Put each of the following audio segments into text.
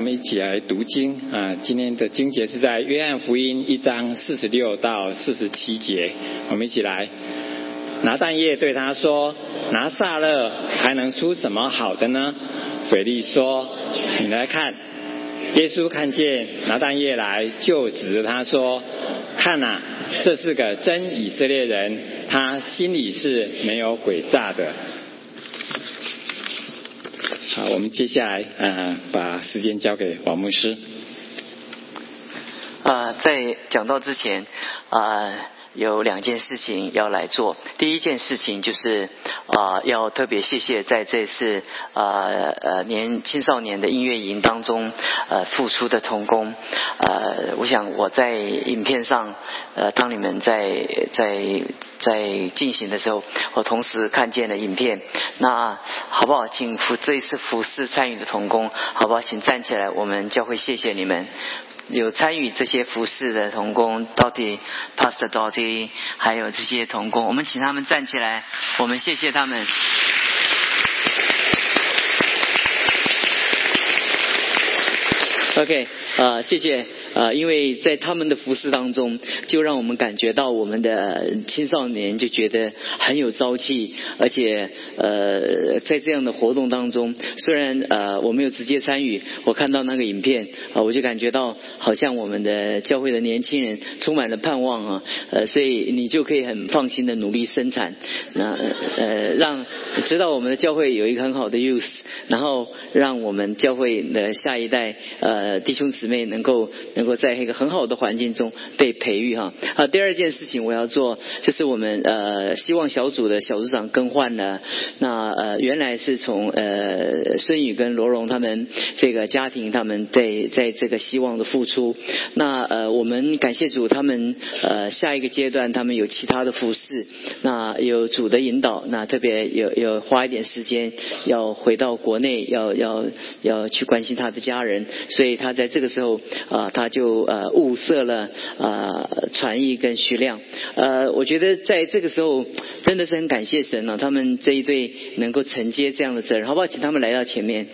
我们一起来读经啊！今天的经节是在约翰福音一章四十六到四十七节。我们一起来。拿但业对他说：“拿撒勒还能出什么好的呢？”腓力说：“你来看。”耶稣看见拿但业来，就指着他说：“看呐，这是个真以色列人，他心里是没有诡诈的。”好，我们接下来呃，把时间交给王牧师。啊，在讲到之前啊。有两件事情要来做。第一件事情就是啊，要特别谢谢在这次啊呃年青少年的音乐营当中呃付出的童工。呃，我想我在影片上呃，当你们在在在进行的时候，我同时看见了影片。那好不好？请服这一次服侍参与的童工，好不好？请站起来，我们教会谢谢你们。有参与这些服饰的童工，到底 Pastor Dotty，还有这些童工，我们请他们站起来，我们谢谢他们。OK，啊，谢谢。啊，因为在他们的服饰当中，就让我们感觉到我们的青少年就觉得很有朝气，而且呃，在这样的活动当中，虽然呃我没有直接参与，我看到那个影片啊，我就感觉到好像我们的教会的年轻人充满了盼望啊，呃，所以你就可以很放心的努力生产，那呃让知道我们的教会有一个很好的 use，然后让我们教会的下一代呃弟兄姊妹能够。能够在一个很好的环境中被培育哈。啊，第二件事情我要做就是我们呃希望小组的小组长更换呢，那呃原来是从呃孙宇跟罗荣他们这个家庭他们在在这个希望的付出，那呃我们感谢主他们呃下一个阶段他们有其他的服饰，那有主的引导，那特别有有花一点时间要回到国内要要要去关心他的家人，所以他在这个时候啊他。就呃物色了呃传译跟徐亮，呃我觉得在这个时候真的是很感谢神了，他们这一对能够承接这样的责任，好不好？请他们来到前面。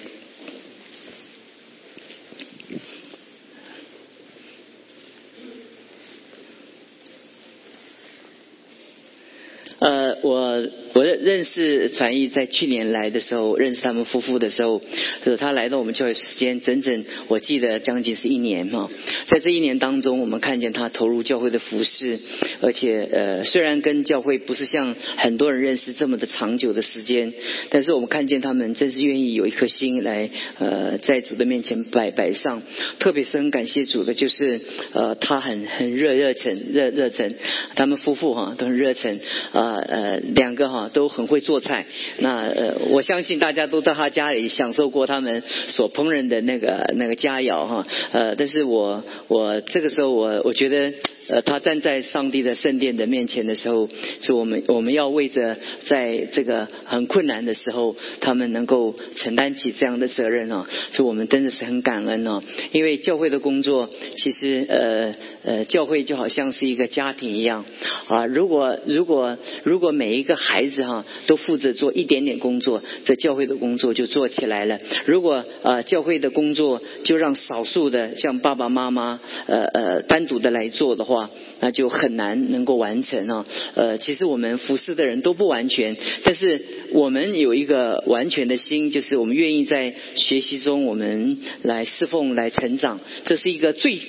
呃，我我认识传译在去年来的时候，认识他们夫妇的时候，是他来到我们教会时间整整，我记得将近是一年哈。在这一年当中，我们看见他投入教会的服饰，而且呃，虽然跟教会不是像很多人认识这么的长久的时间，但是我们看见他们真是愿意有一颗心来呃，在主的面前摆摆上。特别是很感谢主的，就是呃，他很很热热忱热热忱，他们夫妇哈都很热忱啊。呃呃，两个哈都很会做菜，那呃我相信大家都在他家里享受过他们所烹饪的那个那个佳肴哈，呃，但是我我这个时候我我觉得。呃，他站在上帝的圣殿的面前的时候，是我们我们要为着在这个很困难的时候，他们能够承担起这样的责任哦，是我们真的是很感恩哦。因为教会的工作，其实呃呃，教会就好像是一个家庭一样啊。如果如果如果每一个孩子哈都负责做一点点工作，这教会的工作就做起来了。如果呃教会的工作就让少数的像爸爸妈妈呃呃单独的来做的话，那就很难能够完成啊。呃，其实我们服侍的人都不完全，但是我们有一个完全的心，就是我们愿意在学习中，我们来侍奉、来成长，这是一个最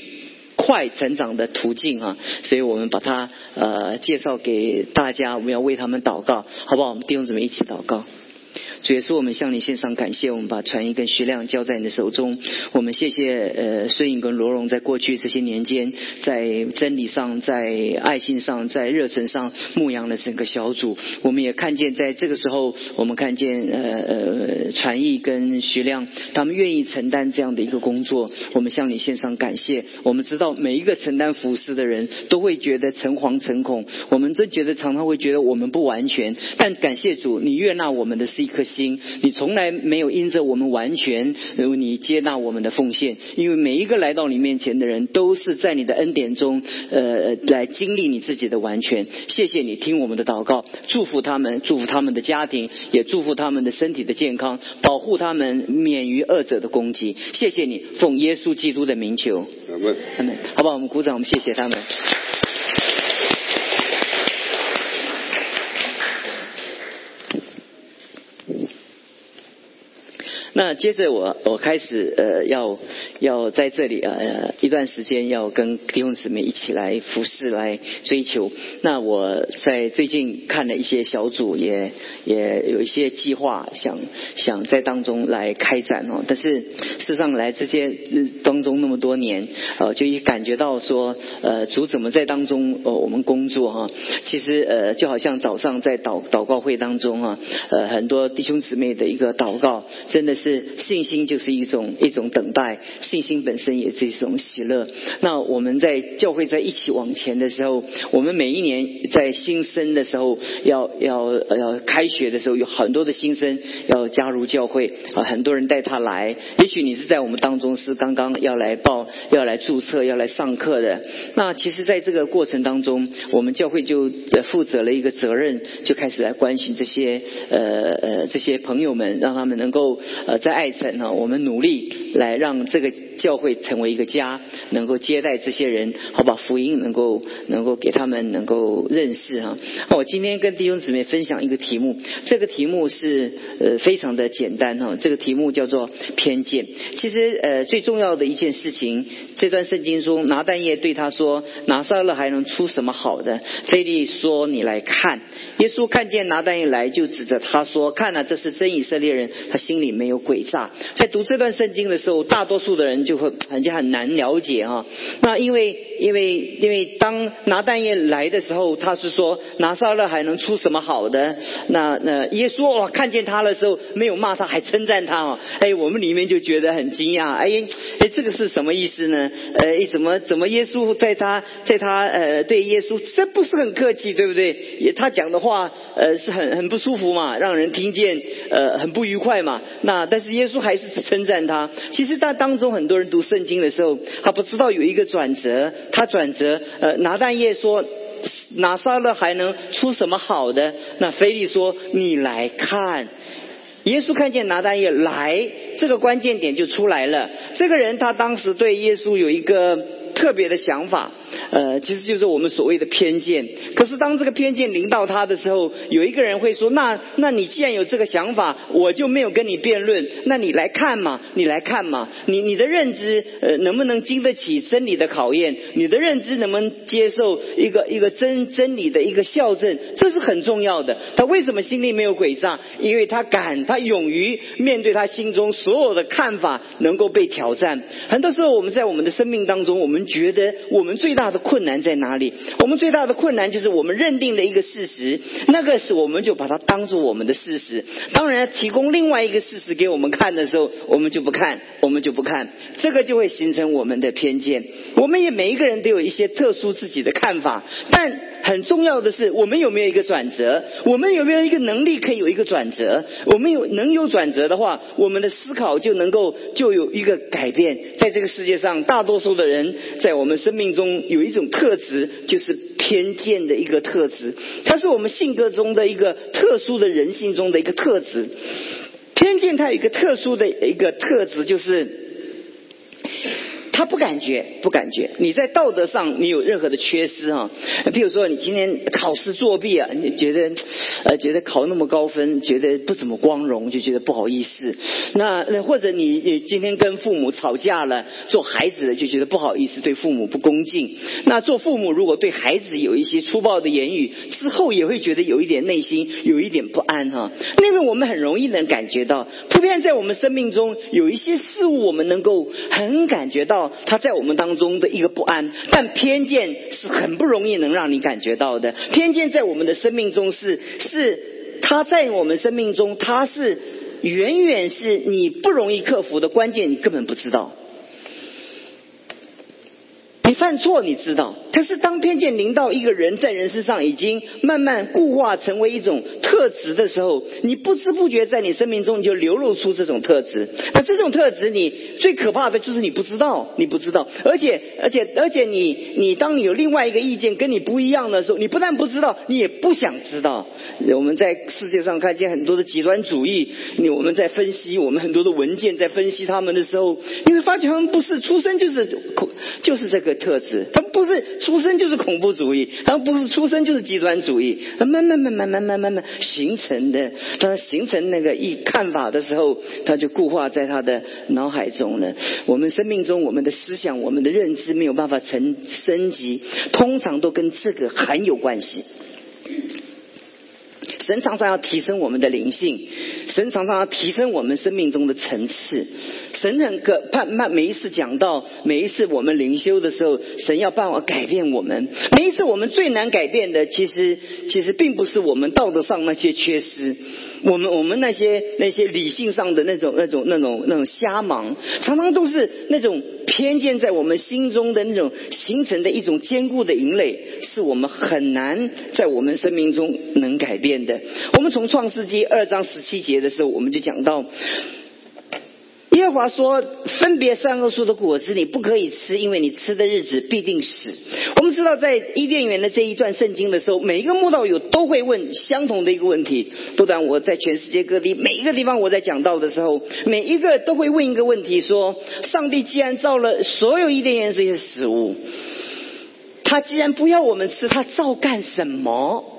快成长的途径啊。所以我们把它呃介绍给大家，我们要为他们祷告，好不好？我们弟兄姊妹一起祷告。主耶稣，我们向你献上感谢，我们把传音跟徐亮交在你的手中。我们谢谢呃孙颖跟罗荣在过去这些年间，在真理上、在爱心上、在热忱上牧养了整个小组。我们也看见在这个时候，我们看见呃呃传译跟徐亮他们愿意承担这样的一个工作。我们向你献上感谢。我们知道每一个承担服饰的人都会觉得诚惶诚恐，我们真觉得常常会觉得我们不完全，但感谢主，你悦纳我们的是一颗心。心，你从来没有因着我们完全，你接纳我们的奉献，因为每一个来到你面前的人，都是在你的恩典中，呃，来经历你自己的完全。谢谢你听我们的祷告，祝福他们，祝福他们的家庭，也祝福他们的身体的健康，保护他们免于恶者的攻击。谢谢你，奉耶稣基督的名求，阿门。好不好？我们鼓掌，我们谢谢他们。那接着我我开始呃要要在这里呃一段时间要跟弟兄姊妹一起来服侍来追求。那我在最近看了一些小组，也也有一些计划，想想在当中来开展哦。但是事实上来这些当中那么多年，呃，就一感觉到说呃主怎么在当中呃我们工作哈。其实呃就好像早上在祷祷告会当中啊，呃很多弟兄姊妹的一个祷告，真的是。是信心就是一种一种等待，信心本身也是一种喜乐。那我们在教会在一起往前的时候，我们每一年在新生的时候，要要要开学的时候，有很多的新生要加入教会啊，很多人带他来。也许你是在我们当中是刚刚要来报、要来注册、要来上课的。那其实，在这个过程当中，我们教会就负责了一个责任，就开始来关心这些呃呃这些朋友们，让他们能够呃。在爱城呢，我们努力来让这个教会成为一个家，能够接待这些人，好把福音能够能够给他们能够认识哈。那我今天跟弟兄姊妹分享一个题目，这个题目是呃非常的简单哈，这个题目叫做偏见。其实呃最重要的一件事情，这段圣经中拿但业对他说：“拿撒勒还能出什么好的？”菲利说：“你来看。”耶稣看见拿但业来，就指着他说：“看啊，这是真以色列人，他心里没有。”诡诈，在读这段圣经的时候，大多数的人就会很就很难了解哈。那因为因为因为当拿但业来的时候，他是说拿撒勒还能出什么好的？那那耶稣哇看见他的时候，没有骂他，还称赞他哦。哎，我们里面就觉得很惊讶。哎哎，这个是什么意思呢？呃，怎么怎么耶稣在他在他呃对耶稣，这不是很客气，对不对？也他讲的话呃是很很不舒服嘛，让人听见呃很不愉快嘛。那但是耶稣还是称赞他。其实，在当中很多人读圣经的时候，他不知道有一个转折。他转折，呃，拿但业说，拿撒勒还能出什么好的？那菲利说，你来看。耶稣看见拿但业来，这个关键点就出来了。这个人他当时对耶稣有一个特别的想法。呃，其实就是我们所谓的偏见。可是当这个偏见临到他的时候，有一个人会说：“那，那你既然有这个想法，我就没有跟你辩论。那你来看嘛，你来看嘛，你你的认知呃能不能经得起真理的考验？你的认知能不能接受一个一个真真理的一个校正？这是很重要的。他为什么心里没有诡诈？因为他敢，他勇于面对他心中所有的看法能够被挑战。很多时候我们在我们的生命当中，我们觉得我们最大的困难在哪里？我们最大的困难就是我们认定了一个事实，那个是我们就把它当做我们的事实。当然，提供另外一个事实给我们看的时候，我们就不看，我们就不看，这个就会形成我们的偏见。我们也每一个人都有一些特殊自己的看法，但很重要的是，我们有没有一个转折？我们有没有一个能力可以有一个转折？我们有能有转折的话，我们的思考就能够就有一个改变。在这个世界上，大多数的人在我们生命中。有一种特质，就是偏见的一个特质，它是我们性格中的一个特殊的人性中的一个特质。偏见它有一个特殊的一个特质，就是。他不感觉，不感觉。你在道德上你有任何的缺失啊？比如说你今天考试作弊啊，你觉得呃觉得考那么高分，觉得不怎么光荣，就觉得不好意思。那那或者你你今天跟父母吵架了，做孩子的就觉得不好意思，对父母不恭敬。那做父母如果对孩子有一些粗暴的言语，之后也会觉得有一点内心有一点不安哈。那个我们很容易能感觉到，普遍在我们生命中有一些事物，我们能够很感觉到。他在我们当中的一个不安，但偏见是很不容易能让你感觉到的。偏见在我们的生命中是是，他在我们生命中，他是远远是你不容易克服的关键，你根本不知道。犯错你知道，可是当偏见临到一个人在人身上已经慢慢固化成为一种特质的时候，你不知不觉在你生命中你就流露出这种特质。那这种特质，你最可怕的就是你不知道，你不知道，而且而且而且你你当你有另外一个意见跟你不一样的时候，你不但不知道，你也不想知道。我们在世界上看见很多的极端主义，你我们在分析我们很多的文件在分析他们的时候，你会发觉他们不是出生就是就是这个特质，他不是出生就是恐怖主义，他不是出生就是极端主义，他慢慢慢慢慢慢慢慢形成的，当他形成那个一看法的时候，他就固化在他的脑海中了。我们生命中我们的思想、我们的认知没有办法成升级，通常都跟这个很有关系。神常常要提升我们的灵性，神常常要提升我们生命中的层次。神很个盼盼每一次讲到每一次我们灵修的时候，神要办法改变我们。每一次我们最难改变的，其实其实并不是我们道德上那些缺失，我们我们那些那些理性上的那种那种那种那种瞎忙，常常都是那种偏见在我们心中的那种形成的一种坚固的营垒，是我们很难在我们生命中能改变的。我们从创世纪二章十七节的时候，我们就讲到。耶和华说：“分别善恶树的果子，你不可以吃，因为你吃的日子必定死。”我们知道，在伊甸园的这一段圣经的时候，每一个慕道友都会问相同的一个问题。不但我在全世界各地每一个地方我在讲道的时候，每一个都会问一个问题：说，上帝既然造了所有伊甸园这些食物，他既然不要我们吃，他造干什么？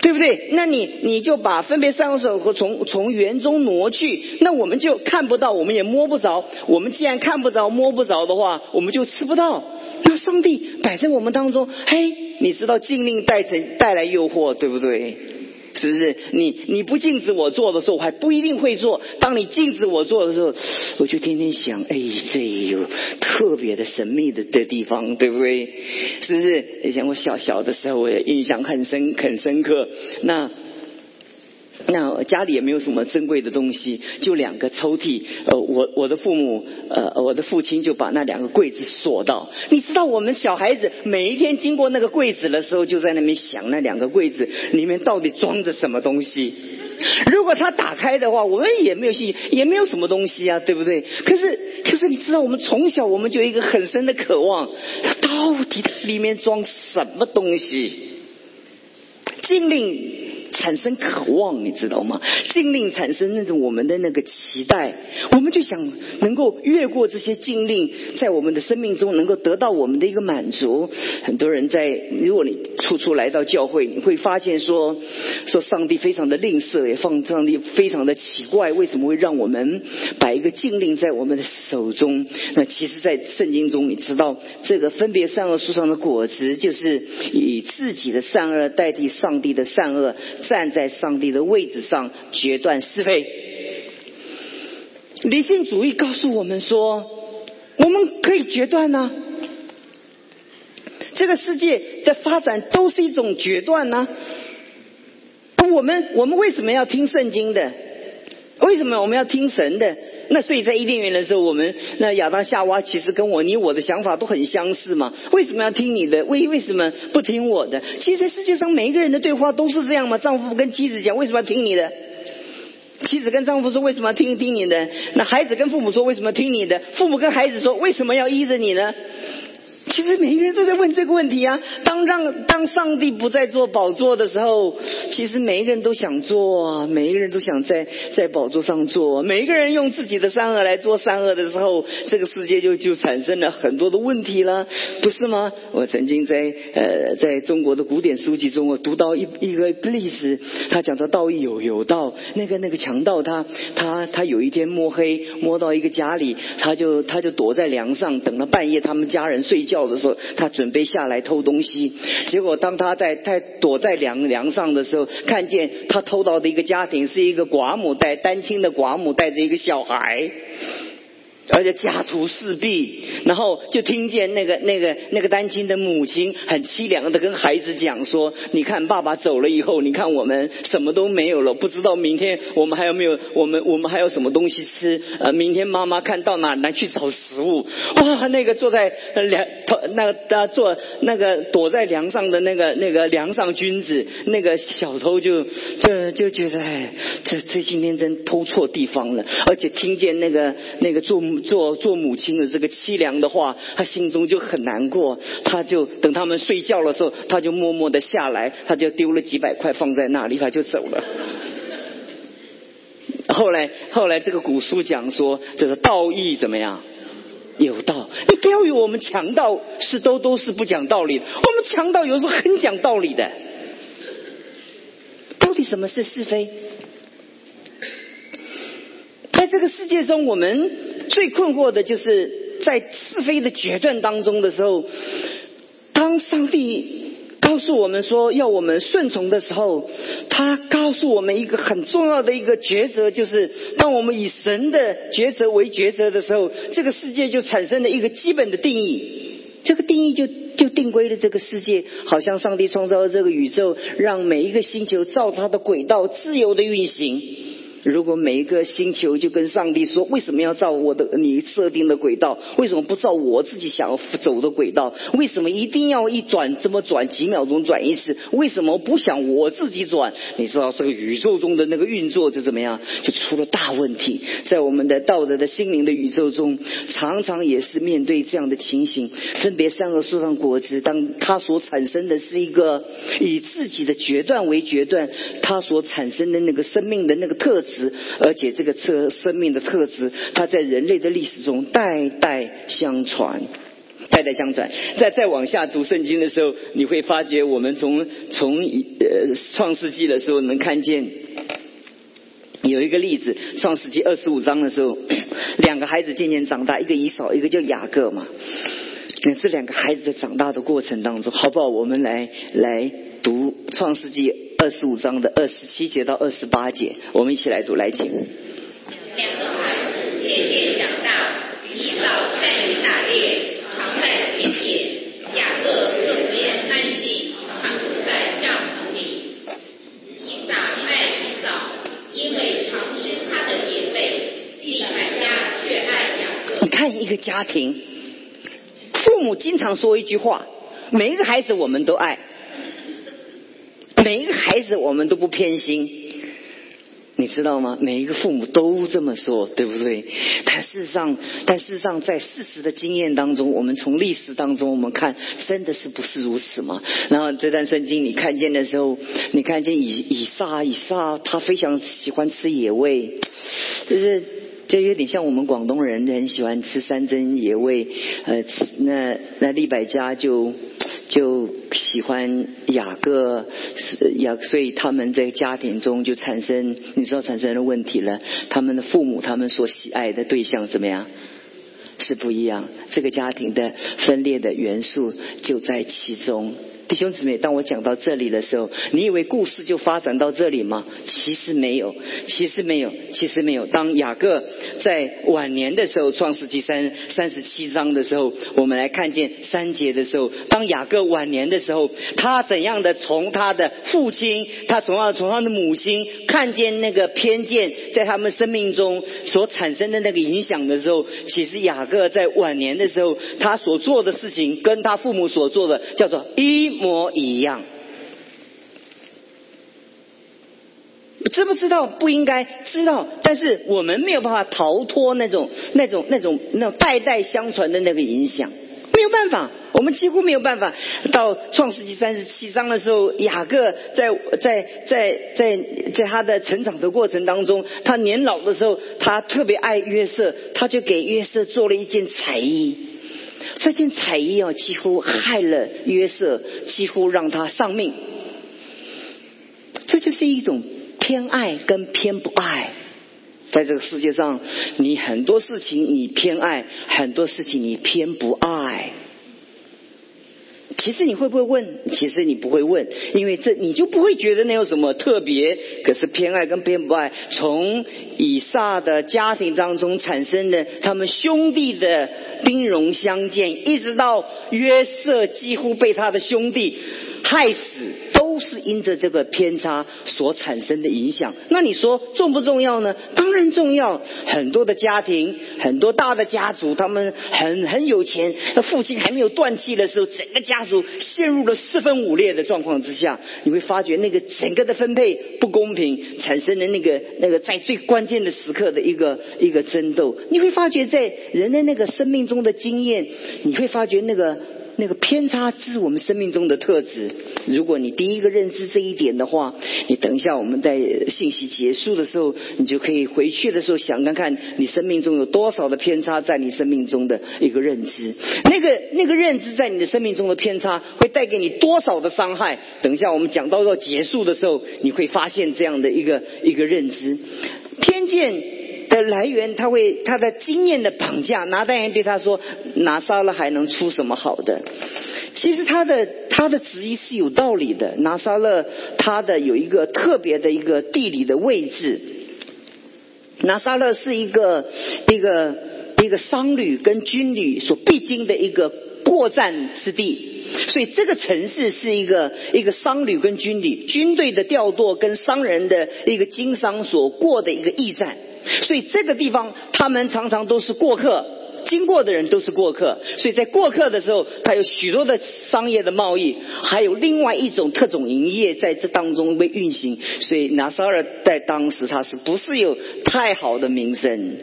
对不对？那你你就把分别三手和从从园中挪去，那我们就看不到，我们也摸不着。我们既然看不着、摸不着的话，我们就吃不到。那上帝摆在我们当中，嘿，你知道禁令带成带来诱惑，对不对？是不是？你你不禁止我做的时候，我还不一定会做。当你禁止我做的时候，我就天天想，哎，这有特别的神秘的的地方，对不对？是不是？以前我小小的时候，我也印象很深很深刻。那。那家里也没有什么珍贵的东西，就两个抽屉。呃，我我的父母，呃，我的父亲就把那两个柜子锁到。你知道，我们小孩子每一天经过那个柜子的时候，就在那边想那两个柜子里面到底装着什么东西。如果他打开的话，我们也没有信，也没有什么东西啊，对不对？可是，可是你知道，我们从小我们就有一个很深的渴望，到底里面装什么东西？禁令。产生渴望，你知道吗？禁令产生那种我们的那个期待，我们就想能够越过这些禁令，在我们的生命中能够得到我们的一个满足。很多人在，如果你初初来到教会，你会发现说，说上帝非常的吝啬，也放上帝非常的奇怪，为什么会让我们摆一个禁令在我们的手中？那其实，在圣经中，你知道这个分别善恶树上的果子，就是以自己的善恶代替上帝的善恶。站在上帝的位置上决断是非，理性主义告诉我们说，我们可以决断呢。这个世界的发展都是一种决断呢。我们我们为什么要听圣经的？为什么我们要听神的？那所以在伊甸园的时候，我们那亚当夏娃其实跟我你我的想法都很相似嘛。为什么要听你的？为为什么不听我的？其实世界上每一个人的对话都是这样嘛。丈夫跟妻子讲，为什么要听你的？妻子跟丈夫说，为什么要听听你的？那孩子跟父母说，为什么要听你的？父母跟孩子说，为什么要依着你呢？其实每一个人都在问这个问题啊。当让当上帝不再做宝座的时候，其实每一个人都想做，每一个人都想在在宝座上做。每一个人用自己的善恶来做善恶的时候，这个世界就就产生了很多的问题了，不是吗？我曾经在呃在中国的古典书籍中，我读到一一个历史，他讲到道义有有道，那个那个强盗他他他有一天摸黑摸到一个家里，他就他就躲在梁上等了半夜，他们家人睡觉。的时候，他准备下来偷东西，结果当他在他躲在梁梁上的时候，看见他偷到的一个家庭是一个寡母带单亲的寡母带着一个小孩，而且家徒四壁，然后就听见那个那个那个单亲的母亲很凄凉的跟孩子讲说：“你看爸爸走了以后，你看我们什么都没有了，不知道明天我们还有没有我们我们还有什么东西吃？呃，明天妈妈看到哪来去找食物？哇，那个坐在梁头那个他坐那个躲在梁上的那个那个梁上君子，那个小偷就就就觉得哎，这这今天真偷错地方了，而且听见那个那个做。做做母亲的这个凄凉的话，他心中就很难过。他就等他们睡觉的时候，他就默默的下来，他就丢了几百块放在那里，他就走了。后来后来这个古书讲说，这个道义怎么样？有道。你不要以为我们强盗是都都是不讲道理，我们强盗有时候很讲道理的。到底什么是是非？在这个世界中，我们最困惑的就是在是非的决断当中的时候，当上帝告诉我们说要我们顺从的时候，他告诉我们一个很重要的一个抉择，就是当我们以神的抉择为抉择的时候，这个世界就产生了一个基本的定义。这个定义就就定规了这个世界，好像上帝创造了这个宇宙，让每一个星球照它的轨道自由的运行。如果每一个星球就跟上帝说，为什么要照我的你设定的轨道？为什么不照我自己想要走的轨道？为什么一定要一转这么转几秒钟转一次？为什么不想我自己转？你知道这个宇宙中的那个运作就怎么样？就出了大问题。在我们的道德的心灵的宇宙中，常常也是面对这样的情形。分别三个树上果子，当它所产生的是一个以自己的决断为决断，它所产生的那个生命的那个特。质而且这个特生命的特质，它在人类的历史中代代相传，代代相传。再再往下读圣经的时候，你会发觉，我们从从呃创世纪的时候能看见有一个例子，创世纪二十五章的时候，两个孩子渐渐长大，一个以扫，一个叫雅各嘛。那这两个孩子在长大的过程当中，好不好？我们来来读创世纪。二十五章的二十七节到二十八节，我们一起来读，来请。两个孩子渐渐长大，以扫善于打猎，常在田野；雅各更愿安静，常住在帐篷里。以撒爱以扫，因为常是他的棉被；利百家却爱雅各。你看一个家庭，父母经常说一句话：每一个孩子我们都爱。每一个孩子，我们都不偏心，你知道吗？每一个父母都这么说，对不对？但事实上，但事实上，在事实的经验当中，我们从历史当中，我们看，真的是不是如此吗？然后这段圣经你看见的时候，你看见以以撒，以撒他非常喜欢吃野味，就是就有点像我们广东人很喜欢吃山珍野味，呃，那那利百家就。就喜欢雅各，是雅，所以他们在家庭中就产生，你知道产生了问题了。他们的父母，他们所喜爱的对象怎么样？是不一样。这个家庭的分裂的元素就在其中。弟兄姊妹，当我讲到这里的时候，你以为故事就发展到这里吗？其实没有，其实没有，其实没有。当雅各在晚年的时候，《创世纪》三三十七章的时候，我们来看见三节的时候，当雅各晚年的时候，他怎样的从他的父亲，他从要从他的母亲看见那个偏见在他们生命中所产生的那个影响的时候，其实雅各在晚年的时候，他所做的事情跟他父母所做的叫做一。模一样，知不知道？不应该知道，但是我们没有办法逃脱那种、那种、那种、那种代代相传的那个影响，没有办法，我们几乎没有办法。到创世纪三十七章的时候，雅各在在在在在他的成长的过程当中，他年老的时候，他特别爱约瑟，他就给约瑟做了一件彩衣。这件彩衣啊，几乎害了约瑟，几乎让他丧命。这就是一种偏爱跟偏不爱。在这个世界上，你很多事情你偏爱，很多事情你偏不爱。其实你会不会问？其实你不会问，因为这你就不会觉得那有什么特别。可是偏爱跟偏不爱，从以撒的家庭当中产生的他们兄弟的兵戎相见，一直到约瑟几乎被他的兄弟害死。都是因着这个偏差所产生的影响。那你说重不重要呢？当然重要。很多的家庭，很多大的家族，他们很很有钱。那父亲还没有断气的时候，整个家族陷入了四分五裂的状况之下。你会发觉那个整个的分配不公平，产生的那个那个在最关键的时刻的一个一个争斗。你会发觉在人的那个生命中的经验，你会发觉那个。那个偏差是我们生命中的特质。如果你第一个认知这一点的话，你等一下我们在信息结束的时候，你就可以回去的时候想看看你生命中有多少的偏差在你生命中的一个认知。那个那个认知在你的生命中的偏差会带给你多少的伤害？等一下我们讲到要结束的时候，你会发现这样的一个一个认知偏见。的来源，他会他的经验的绑架。拿单人对他说：“拿撒勒还能出什么好的？”其实他的他的质疑是有道理的。拿撒勒他的有一个特别的一个地理的位置。拿撒勒是一个一个一个商旅跟军旅所必经的一个过战之地，所以这个城市是一个一个商旅跟军旅军队的调度跟商人的一个经商所过的一个驿站。所以这个地方，他们常常都是过客，经过的人都是过客。所以在过客的时候，他有许多的商业的贸易，还有另外一种特种营业在这当中被运行。所以拿撒尔在当时他是不是有太好的名声？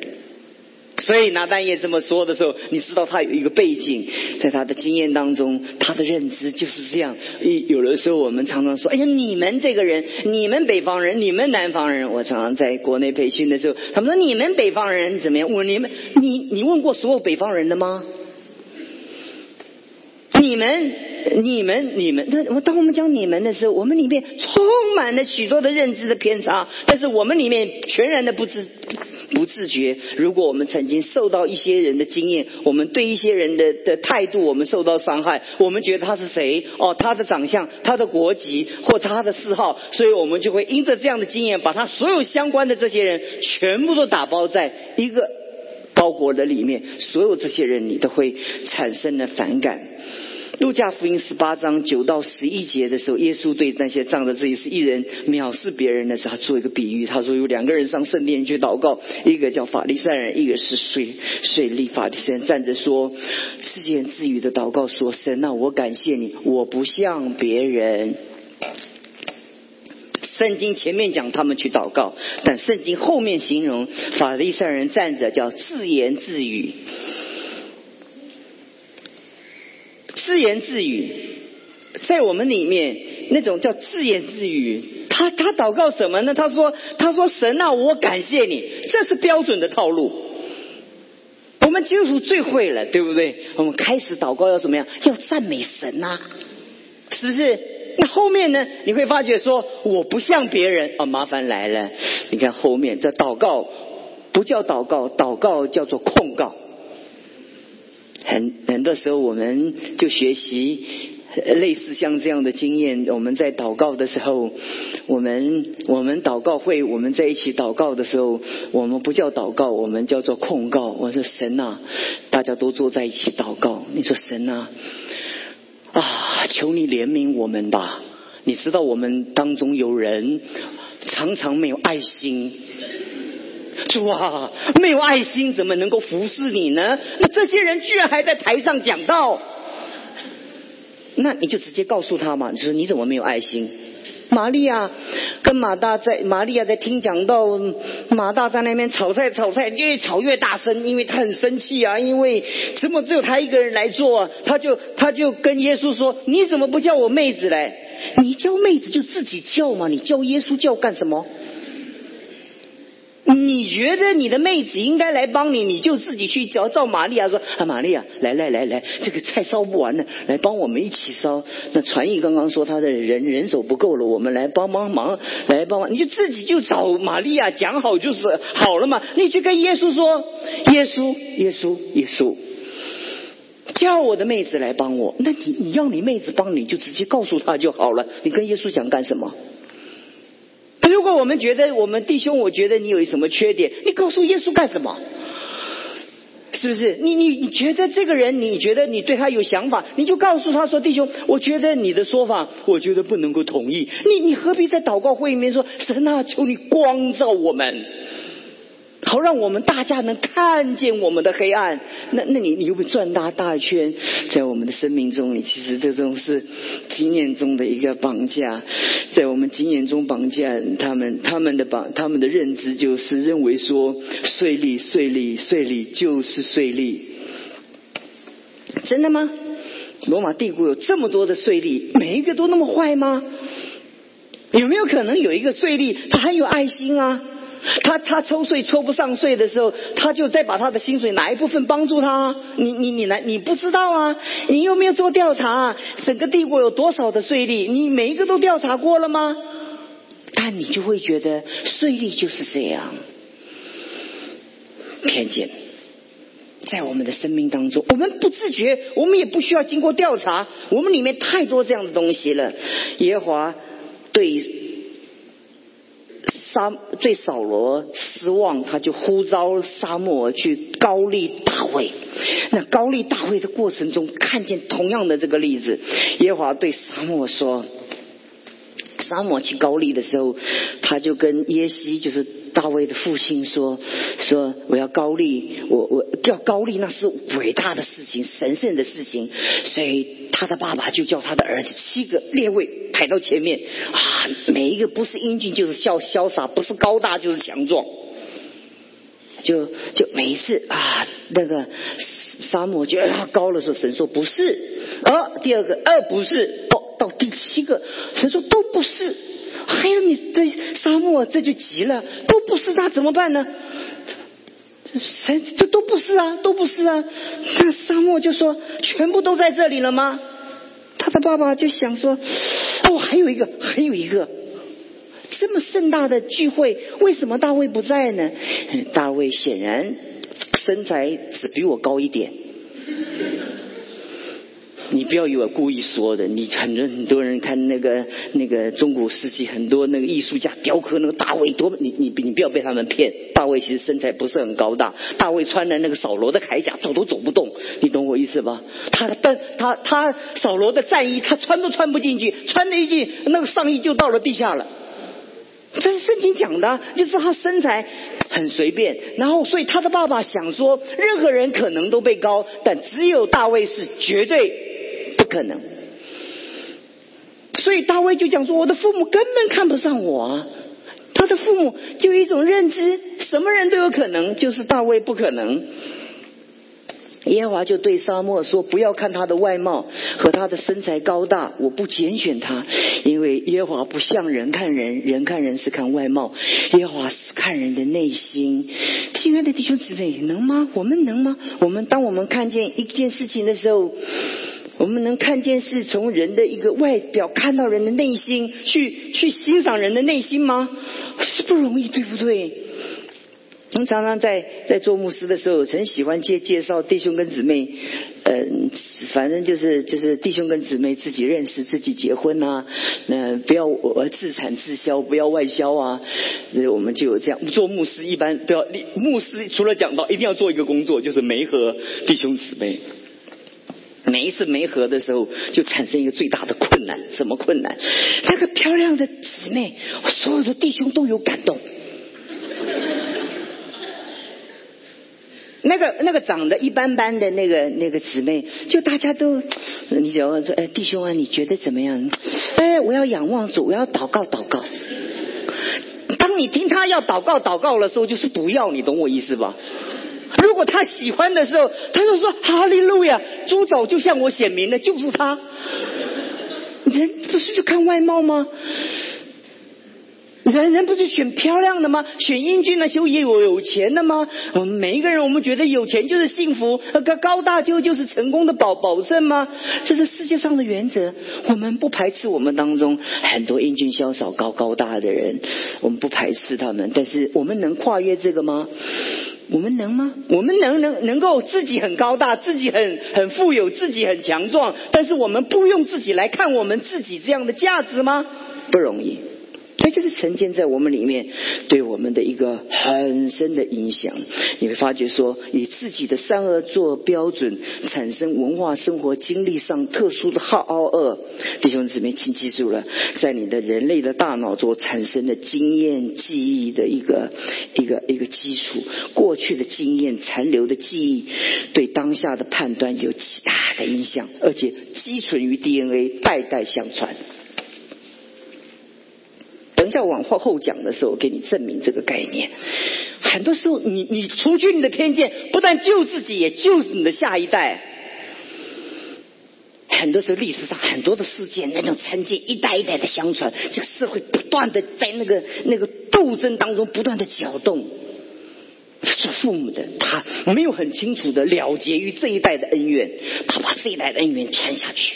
所以拿单叶这么说的时候，你知道他有一个背景，在他的经验当中，他的认知就是这样。一有的时候我们常常说：“哎呀，你们这个人，你们北方人，你们南方人。”我常常在国内培训的时候，他们说：“你们北方人怎么样？”我你们，你你问过所有北方人的吗？你们、你们、你们，那我当我们讲你们的时候，我们里面充满了许多的认知的偏差，但是我们里面全然的不知。不自觉，如果我们曾经受到一些人的经验，我们对一些人的的态度，我们受到伤害，我们觉得他是谁？哦，他的长相、他的国籍或他的嗜好，所以我们就会因着这样的经验，把他所有相关的这些人全部都打包在一个包裹的里面，所有这些人你都会产生了反感。路加福音十八章九到十一节的时候，耶稣对那些仗着自己是一人藐视别人的时候，他做一个比喻。他说有两个人上圣殿去祷告，一个叫法利赛人，一个是税税利法利赛人站着说自言自语的祷告说：“神啊，我感谢你，我不像别人。”圣经前面讲他们去祷告，但圣经后面形容法利赛人站着叫自言自语。自言自语，在我们里面那种叫自言自语。他他祷告什么呢？他说他说神啊，我感谢你，这是标准的套路。我们基督徒最会了，对不对？我们开始祷告要怎么样？要赞美神呐，是不是？那后面呢？你会发觉说我不像别人啊，麻烦来了。你看后面这祷告不叫祷告，祷告叫做控告。很很多时候，我们就学习类似像这样的经验。我们在祷告的时候，我们我们祷告会，我们在一起祷告的时候，我们不叫祷告，我们叫做控告。我说神呐，大家都坐在一起祷告。你说神呐，啊，求你怜悯我们吧。你知道我们当中有人常常没有爱心。主啊，没有爱心怎么能够服侍你呢？那这些人居然还在台上讲道，那你就直接告诉他嘛，你说你怎么没有爱心？玛利亚跟马大在，玛利亚在听讲道，马大在那边炒菜炒菜，越炒越大声，因为他很生气啊，因为怎么只有他一个人来做啊？他就他就跟耶稣说：“你怎么不叫我妹子来？你叫妹子就自己叫嘛，你叫耶稣叫干什么？”你觉得你的妹子应该来帮你，你就自己去叫赵玛利亚说：“啊，玛利亚，来来来来，这个菜烧不完了，来帮我们一起烧。”那传译刚刚说他的人人手不够了，我们来帮帮忙，来帮忙。你就自己就找玛利亚讲好就是好了嘛。你去跟耶稣说：“耶稣，耶稣，耶稣。”叫我的妹子来帮我。那你你要你妹子帮你，就直接告诉他就好了。你跟耶稣讲干什么？如果我们觉得我们弟兄，我觉得你有什么缺点，你告诉耶稣干什么？是不是？你你你觉得这个人，你觉得你对他有想法，你就告诉他说：“弟兄，我觉得你的说法，我觉得不能够同意。”你你何必在祷告会里面说：“神啊，求你光照我们。”好，让我们大家能看见我们的黑暗。那，那你你又会转大大圈，在我们的生命中，你其实这种是经验中的一个绑架，在我们经验中绑架他们，他们的绑，他们的认知就是认为说税利、税利、税利就是税利。真的吗？罗马帝国有这么多的税利，每一个都那么坏吗？有没有可能有一个税利，他很有爱心啊？他他抽税抽不上税的时候，他就再把他的薪水拿一部分帮助他。你你你来，你不知道啊？你有没有做调查？整个帝国有多少的税率？你每一个都调查过了吗？但你就会觉得税率就是这样，偏见在我们的生命当中，我们不自觉，我们也不需要经过调查，我们里面太多这样的东西了。耶和华对。沙对扫罗失望，他就呼召沙漠去高丽大卫。那高丽大会的过程中，看见同样的这个例子。耶和华对沙漠说：“沙漠去高丽的时候，他就跟耶西，就是大卫的父亲说：说我要高丽，我我要高丽，那是伟大的事情，神圣的事情。所以他的爸爸就叫他的儿子七个列位。”排到前面啊！每一个不是英俊就是潇潇洒，不是高大就是强壮。就就每一次啊，那个沙漠就啊高了，说神说不是。啊，第二个二不是。哦，到第七个神说都不是。还有你对沙漠这就急了，都不是，那怎么办呢？神这都不是啊，都不是啊。那沙漠就说全部都在这里了吗？他的爸爸就想说：“哦，还有一个，还有一个，这么盛大的聚会，为什么大卫不在呢？大卫显然身材只比我高一点。”你不要以为故意说的，你很多很多人看那个那个中古世纪很多那个艺术家雕刻那个大卫多，你你你不要被他们骗，大卫其实身材不是很高大，大卫穿的那个扫罗的铠甲走都走不动，你懂我意思吧？他的他他扫罗的战衣他穿都穿不进去，穿了一件那个上衣就到了地下了，这是圣经讲的，就是他身材很随便，然后所以他的爸爸想说，任何人可能都被高，但只有大卫是绝对。不可能，所以大卫就讲说：“我的父母根本看不上我。”他的父母就一种认知，什么人都有可能，就是大卫不可能。耶和华就对沙漠说：“不要看他的外貌和他的身材高大，我不拣选他，因为耶和华不像人看人，人看人是看外貌，耶和华是看人的内心。”亲爱的弟兄姊妹，能吗？我们能吗？我们当我们看见一件事情的时候。我们能看见是从人的一个外表看到人的内心，去去欣赏人的内心吗？是不容易，对不对？我们常常在在做牧师的时候，很喜欢介介绍弟兄跟姊妹，嗯，反正就是就是弟兄跟姊妹自己认识，自己结婚啊，那不要我自产自销，不要外销啊。我们就有这样做牧师，一般都要牧师除了讲到，一定要做一个工作，就是媒合弟兄姊妹。每一次没合的时候，就产生一个最大的困难。什么困难？那个漂亮的姊妹，所有的弟兄都有感动。那个那个长得一般般的那个那个姊妹，就大家都，你只要说，哎，弟兄啊，你觉得怎么样？哎，我要仰望主，我要祷告祷告。当你听他要祷告祷告的时候，就是不要，你懂我意思吧？如果他喜欢的时候，他就说哈利路亚，猪早就向我显明了，就是他。人不是就看外貌吗？人人不是选漂亮的吗？选英俊的修也有有钱的吗？我们每一个人，我们觉得有钱就是幸福，高高大就就是成功的保保证吗？这是世界上的原则。我们不排斥我们当中很多英俊潇洒、高高大的人，我们不排斥他们，但是我们能跨越这个吗？我们能吗？我们能能能够自己很高大，自己很很富有，自己很强壮，但是我们不用自己来看我们自己这样的价值吗？不容易。这就是沉淀在我们里面对我们的一个很深的影响。你会发觉说，以自己的善恶做标准，产生文化生活经历上特殊的好恶。弟兄姊妹，请记住了，在你的人类的大脑中产生的经验记忆的一个一个一个基础，过去的经验残留的记忆，对当下的判断有极大的影响，而且积存于 DNA，代代相传。等一下往后后讲的时候，给你证明这个概念。很多时候，你你除去你的偏见，不但救自己，也救你的下一代。很多时候，历史上很多的事件，那种成见一代一代的相传，这个社会不断的在那个那个斗争当中不断的搅动。做父母的，他没有很清楚的了结于这一代的恩怨，他把这一代的恩怨传下去，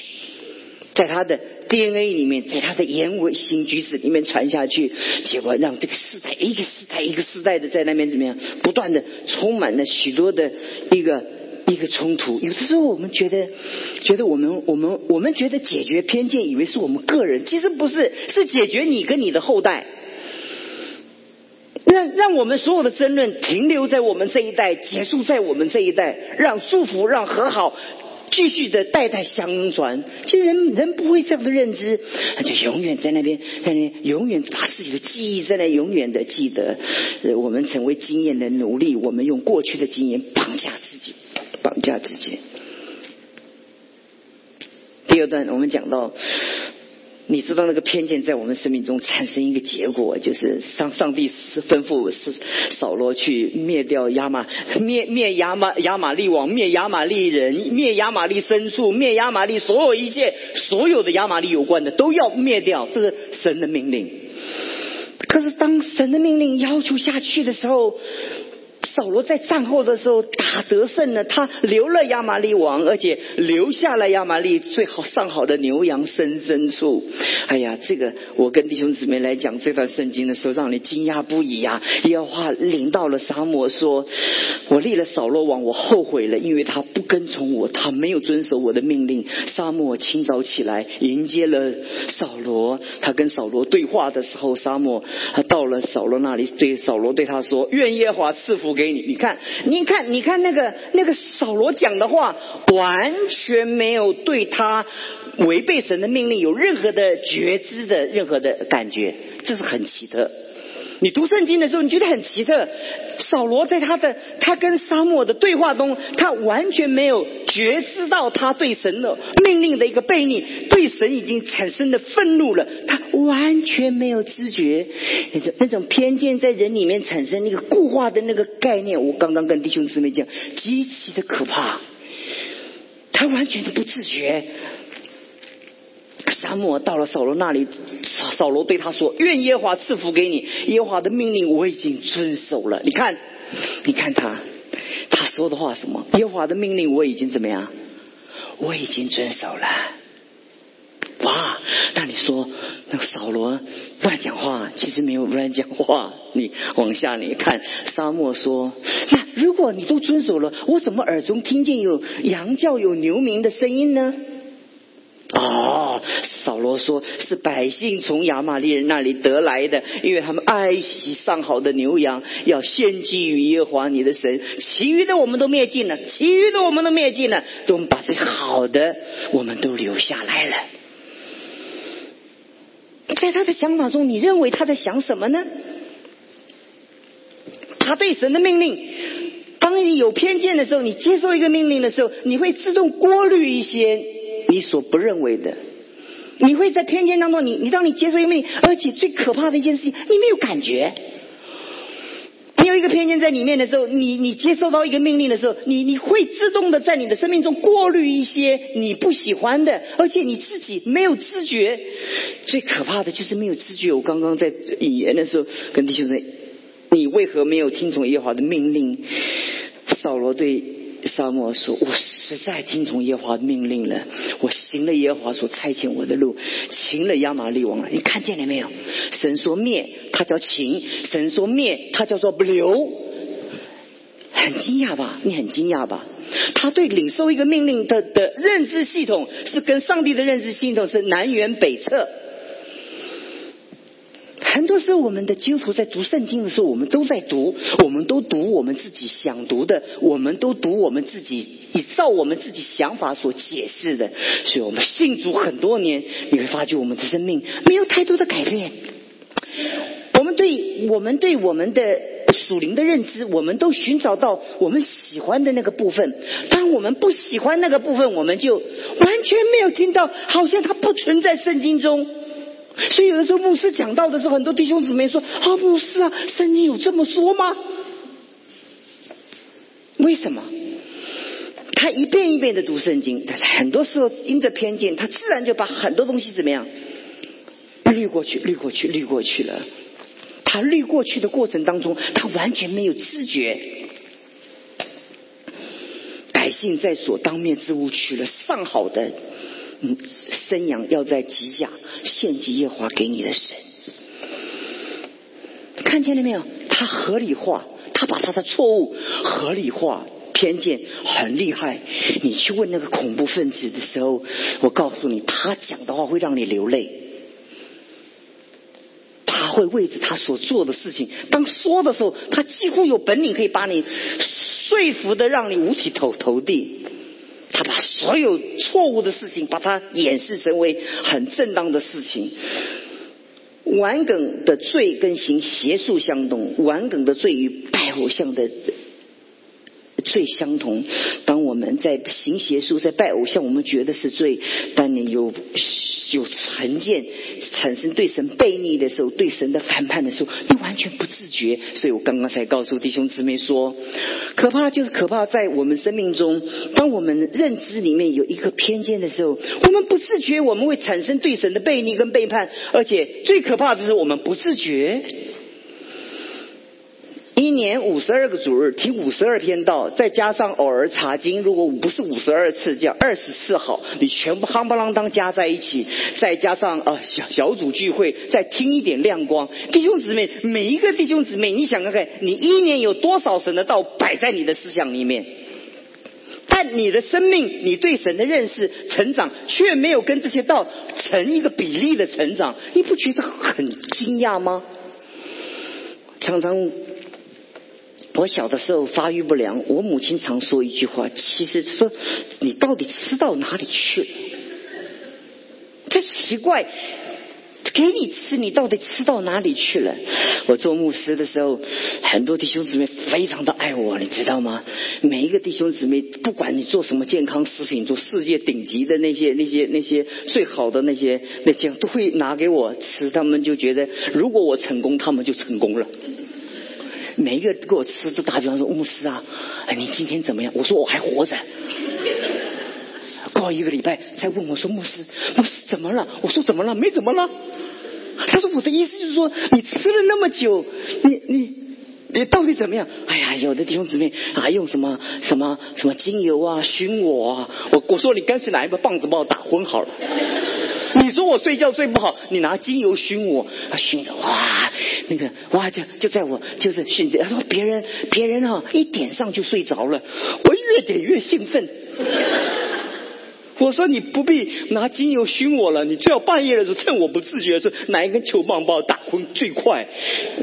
在他的。DNA 里面，在他的言为行举止里面传下去，结果让这个时代一个时代一个时代的在那边怎么样，不断的充满了许多的一个一个冲突。有的时候我们觉得，觉得我们我们我们觉得解决偏见，以为是我们个人，其实不是，是解决你跟你的后代，让让我们所有的争论停留在我们这一代，结束在我们这一代，让祝福，让和好。继续的代代相传，其实人人不会这样的认知，就永远在那边，在那边永远把自己的记忆在那永远的记得。我们成为经验的奴隶，我们用过去的经验绑架自己，绑架自己。第二段我们讲到。你知道那个偏见在我们生命中产生一个结果，就是上上帝是吩咐是扫罗去灭掉亚玛灭灭亚玛亚玛利王灭亚玛利人灭亚玛利牲畜灭亚玛利所有一切所有的亚玛利有关的都要灭掉，这是神的命令。可是当神的命令要求下去的时候。扫罗在战后的时候打得胜了，他留了亚玛利王，而且留下了亚玛利最好上好的牛羊生牲畜。哎呀，这个我跟弟兄姊妹来讲这段圣经的时候，让你惊讶不已呀！耶和华领到了沙漠，说：“我立了扫罗王，我后悔了，因为他不跟从我，他没有遵守我的命令。”沙漠清早起来迎接了扫罗，他跟扫罗对话的时候，沙漠他到了扫罗那里，对扫罗对他说：“愿耶和华赐福。”给你，你看，你看，你看那个那个扫罗讲的话，完全没有对他违背神的命令有任何的觉知的任何的感觉，这是很奇特。你读圣经的时候，你觉得很奇特。扫罗在他的他跟沙漠的对话中，他完全没有觉知到他对神的命令的一个背逆，对神已经产生的愤怒了。他完全没有知觉，那种那种偏见在人里面产生那个固化的那个概念。我刚刚跟弟兄姊妹讲，极其的可怕。他完全的不自觉。沙漠到了扫罗那里，扫扫罗对他说：“愿耶华赐福给你，耶华的命令我已经遵守了。你看，你看他，他说的话什么？耶华的命令我已经怎么样？我已经遵守了。哇！那你说那个扫罗乱讲话，其实没有乱讲话。你往下你看，沙漠说：那如果你都遵守了，我怎么耳中听见有羊叫、有牛鸣的声音呢？”扫罗说是百姓从亚玛利人那里得来的，因为他们爱惜上好的牛羊，要献祭于耶和华你的神。其余的我们都灭尽了，其余的我们都灭尽了，都把这好的我们都留下来了。在他的想法中，你认为他在想什么呢？他对神的命令，当你有偏见的时候，你接受一个命令的时候，你会自动过滤一些。你所不认为的，你会在偏见当中，你你当你接受一个命令，而且最可怕的一件事情，你没有感觉。你有一个偏见在里面的时候，你你接受到一个命令的时候，你你会自动的在你的生命中过滤一些你不喜欢的，而且你自己没有知觉。最可怕的就是没有知觉。我刚刚在引言的时候跟弟兄说，你为何没有听从耶和华的命令？扫罗对。沙漠说：“我实在听从耶和华的命令了，我行了耶和华所差遣我的路，擒了亚玛利王了。你看见了没有？神说灭，他叫擒；神说灭，他叫做不留。很惊讶吧？你很惊讶吧？他对领受一个命令的的认知系统是跟上帝的认知系统是南辕北辙。很多时候，我们的基督徒在读圣经的时候，我们都在读，我们都读我们自己想读的，我们都读我们自己依照我们自己想法所解释的。所以我们信主很多年，你会发觉我们的生命没有太多的改变。我们对我们对我们的属灵的认知，我们都寻找到我们喜欢的那个部分。当我们不喜欢那个部分，我们就完全没有听到，好像它不存在圣经中。所以有的时候牧师讲到的时候，很多弟兄姊妹说：“啊，牧师啊，圣经有这么说吗？”为什么？他一遍一遍的读圣经，但是很多时候因着偏见，他自然就把很多东西怎么样滤过去、滤过去、滤过去了。他滤过去的过程当中，他完全没有知觉。百姓在所当面之物取了上好的。嗯，生羊要在吉甲献祭耶华给你的神，看见了没有？他合理化，他把他的错误合理化，偏见很厉害。你去问那个恐怖分子的时候，我告诉你，他讲的话会让你流泪，他会为着他所做的事情，当说的时候，他几乎有本领可以把你说服的，让你五体投投地。他把所有错误的事情，把它掩饰成为很正当的事情。玩梗的罪跟行邪术相同，玩梗的罪与拜偶像的。最相同。当我们在行邪术、在拜偶像，我们觉得是罪；当你有有成见，产生对神背逆的时候，对神的反叛的时候，你完全不自觉。所以我刚刚才告诉弟兄姊妹说，可怕就是可怕，在我们生命中，当我们认知里面有一个偏见的时候，我们不自觉，我们会产生对神的背逆跟背叛，而且最可怕的是我们不自觉。年五十二个主日，听五十二篇道，再加上偶尔查经，如果不是五十二次，叫二十四好，你全部夯不啷当加在一起，再加上啊小小组聚会，再听一点亮光，弟兄姊妹，每一个弟兄姊妹，你想看看，你一年有多少神的道摆在你的思想里面？但你的生命，你对神的认识成长，却没有跟这些道成一个比例的成长，你不觉得很惊讶吗？常常。我小的时候发育不良，我母亲常说一句话，其实说你到底吃到哪里去了？这奇怪，给你吃，你到底吃到哪里去了？我做牧师的时候，很多弟兄姊妹非常的爱我，你知道吗？每一个弟兄姊妹，不管你做什么健康食品，做世界顶级的那些、那些、那些最好的那些那些，都会拿给我吃。他们就觉得，如果我成功，他们就成功了。每一个给我吃都打比方说牧师啊，哎你今天怎么样？我说我还活着。过一个礼拜再问我说牧师牧师怎么了？我说怎么了？没怎么了。他说我的意思就是说你吃了那么久，你你你到底怎么样？哎呀，有的弟兄姊妹还用什么什么什么精油啊熏我啊，我我说你干脆拿一个棒子把我打昏好了。你说我睡觉睡不好，你拿精油熏我，熏的哇，那个哇就就在我就是熏着，他说别人别人啊一点上就睡着了，我越点越兴奋。我说你不必拿精油熏我了，你最好半夜的时候趁我不自觉的时候拿一根球棒把我打昏最快。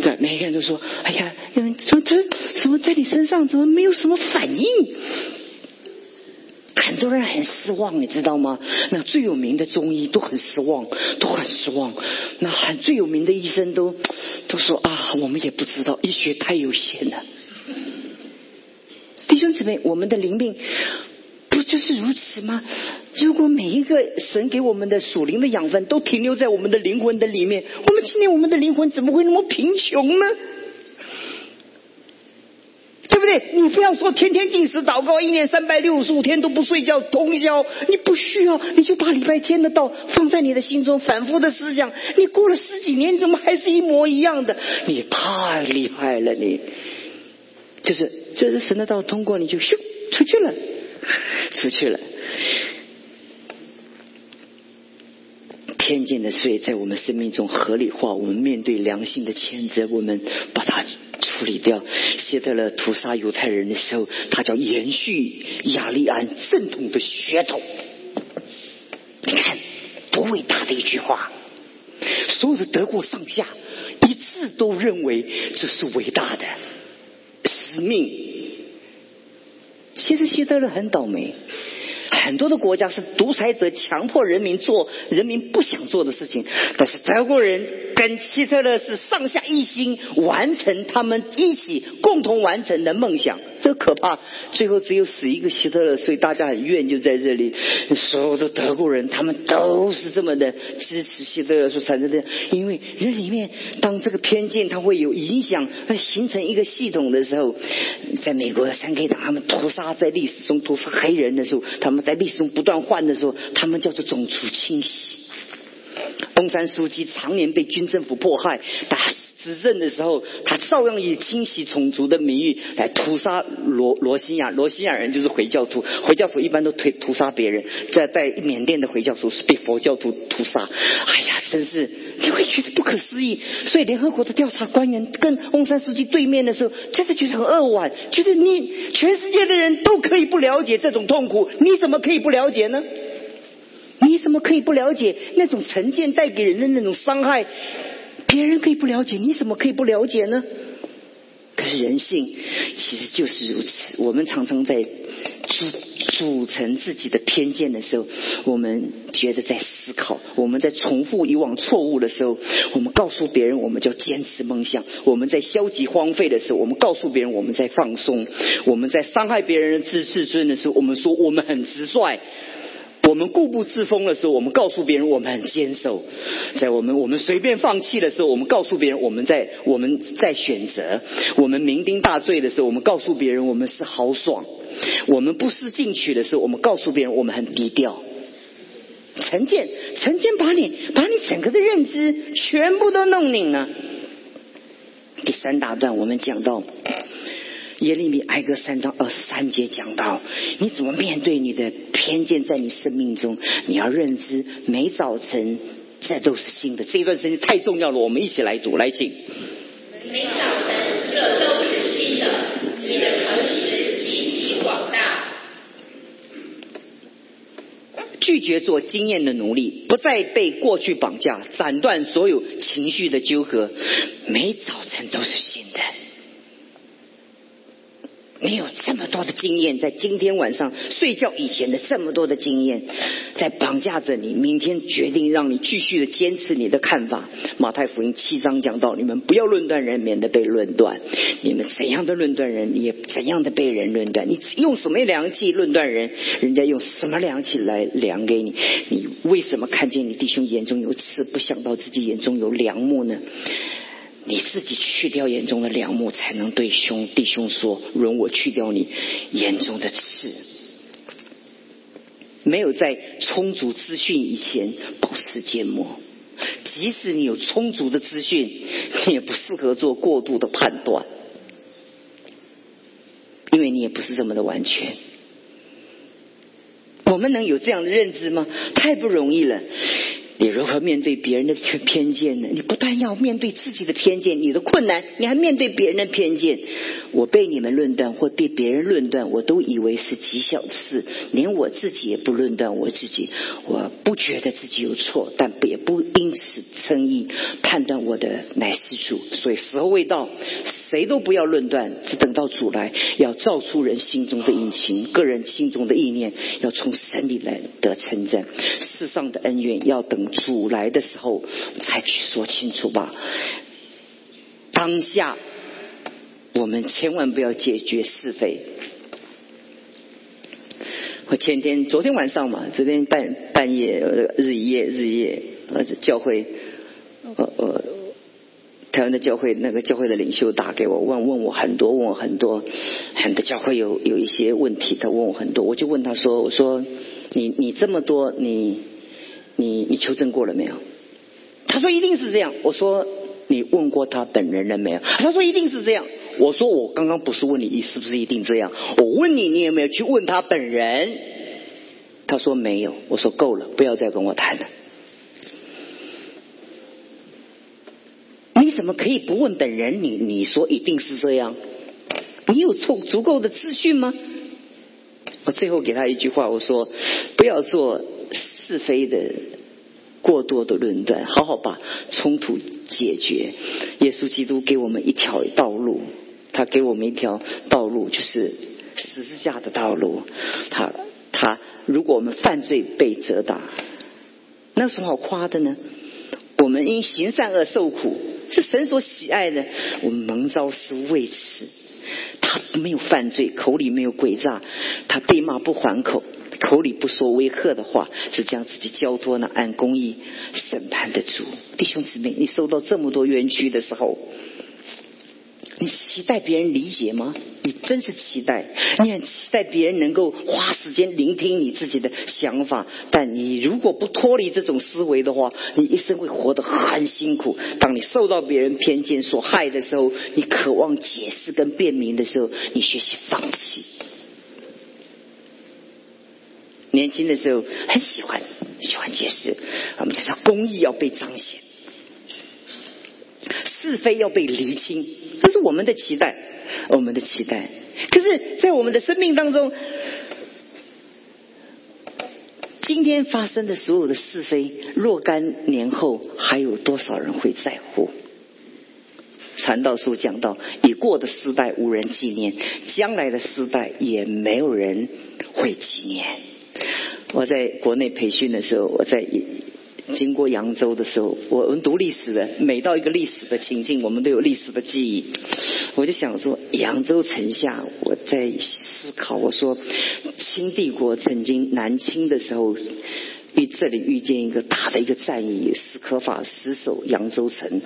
对，每个人都说，哎呀，怎么这怎么在你身上怎么没有什么反应？很多人很失望，你知道吗？那最有名的中医都很失望，都很失望。那很最有名的医生都都说啊，我们也不知道，医学太有限了。弟兄姊妹，我们的灵命不就是如此吗？如果每一个神给我们的属灵的养分都停留在我们的灵魂的里面，我们今天我们的灵魂怎么会那么贫穷呢？对？你不要说天天进食祷告，一年三百六十五天都不睡觉通宵，你不需要，你就把礼拜天的道放在你的心中，反复的思想。你过了十几年，怎么还是一模一样的？你太厉害了，你就是这是神的道通过，你就咻出去了，出去了。偏见的罪在我们生命中合理化，我们面对良心的谴责，我们把它。处理掉。希特勒屠杀犹太人的时候，他叫延续雅利安正统的血统。你看，多伟大的一句话！所有的德国上下一致都认为这是伟大的使命。其实希特勒很倒霉。很多的国家是独裁者强迫人民做人民不想做的事情，但是德国人跟希特勒是上下一心，完成他们一起共同完成的梦想。这可怕，最后只有死一个希特勒，所以大家很怨就在这里。所有的德国人他们都是这么的支持希特勒所产生的，因为人里面当这个偏见它会有影响，会形成一个系统的时候，在美国三 K 党他们屠杀在历史中屠杀黑人的时候，他们在历史中不断换的时候，他们叫做种族清洗。东山书记常年被军政府迫害，打死执政的时候，他照样以清洗种族的名义来屠杀罗罗西亚。罗西亚人就是回教徒，回教徒一般都屠屠杀别人。在在缅甸的回教徒是被佛教徒屠杀。哎呀，真是你会觉得不可思议。所以联合国的调查官员跟翁山书记对面的时候，真的觉得很扼腕，觉得你全世界的人都可以不了解这种痛苦，你怎么可以不了解呢？你怎么可以不了解那种成见带给人的那种伤害？别人可以不了解，你怎么可以不了解呢？可是人性其实就是如此。我们常常在组组成自己的偏见的时候，我们觉得在思考；我们在重复以往错误的时候，我们告诉别人我们叫坚持梦想；我们在消极荒废的时候，我们告诉别人我们在放松；我们在伤害别人的自自尊的时候，我们说我们很直率。我们固步自封的时候，我们告诉别人我们很坚守；在我们我们随便放弃的时候，我们告诉别人我们在我们在选择；我们酩酊大醉的时候，我们告诉别人我们是豪爽；我们不思进取的时候，我们告诉别人我们很低调。成见，成见把你把你整个的认知全部都弄拧了。第三大段我们讲到。耶利米哀歌三章二十三节讲到，你怎么面对你的偏见在你生命中？你要认知，每早晨这都是新的。这一段时间太重要了，我们一起来读，来请。每早晨这都是新的，你的诚实极其广大。拒绝做经验的奴隶，不再被过去绑架，斩断所有情绪的纠葛。每早晨都是新的。你有这么多的经验，在今天晚上睡觉以前的这么多的经验，在绑架着你。明天决定让你继续的坚持你的看法。马太福音七章讲到：你们不要论断人，免得被论断。你们怎样的论断人，也怎样的被人论断。你用什么良器论断人，人家用什么良器来量给你。你为什么看见你弟兄眼中有刺，不想到自己眼中有梁木呢？你自己去掉眼中的梁木，才能对兄弟兄说：“容我去掉你眼中的刺。”没有在充足资讯以前保持缄默，即使你有充足的资讯，你也不适合做过度的判断，因为你也不是这么的完全。我们能有这样的认知吗？太不容易了。你如何面对别人的偏见呢？你不但要面对自己的偏见，你的困难，你还面对别人的偏见。我被你们论断或被别人论断，我都以为是极小的事，连我自己也不论断我自己。我不觉得自己有错，但也不因此称义判断我的乃是主。所以时候未到，谁都不要论断，只等到主来，要造出人心中的隐情，个人心中的意念，要从神里来得称赞。世上的恩怨要等。主来的时候才去说清楚吧。当下我们千万不要解决是非。我前天、昨天晚上嘛，昨天半半夜日夜日夜，呃，教会呃呃台湾的教会那个教会的领袖打给我，问问我很多，问我很多，很多教会有有一些问题，他问我很多，我就问他说：“我说你你这么多你。”你你求证过了没有？他说一定是这样。我说你问过他本人了没有？他说一定是这样。我说我刚刚不是问你是不是一定这样？我问你，你有没有去问他本人？他说没有。我说够了，不要再跟我谈了。怎么可以不问本人？你你说一定是这样？你有足足够的资讯吗？我最后给他一句话，我说不要做是非的过多的论断，好好把冲突解决。耶稣基督给我们一条道路，他给我们一条道路，就是十字架的道路。他他，如果我们犯罪被责打，那有什么好夸的呢？我们因行善而受苦，是神所喜爱的。我们蒙召是为此。他没有犯罪，口里没有诡诈，他被骂不还口，口里不说威吓的话，是将自己交托呢按公义审判的主。弟兄姊妹，你受到这么多冤屈的时候。你期待别人理解吗？你真是期待，你很期待别人能够花时间聆听你自己的想法。但你如果不脱离这种思维的话，你一生会活得很辛苦。当你受到别人偏见所害的时候，你渴望解释跟辨明的时候，你学习放弃。年轻的时候很喜欢喜欢解释，我们就说公益要被彰显。是非要被厘清，这是我们的期待，我们的期待。可是，在我们的生命当中，今天发生的所有的是非，若干年后还有多少人会在乎？传道书讲到，已过的时代无人纪念，将来的时代也没有人会纪念。我在国内培训的时候，我在。经过扬州的时候，我们读历史的，每到一个历史的情境，我们都有历史的记忆。我就想说，扬州城下，我在思考，我说，清帝国曾经南侵的时候，与这里遇见一个大的一个战役，史可法死守扬州城。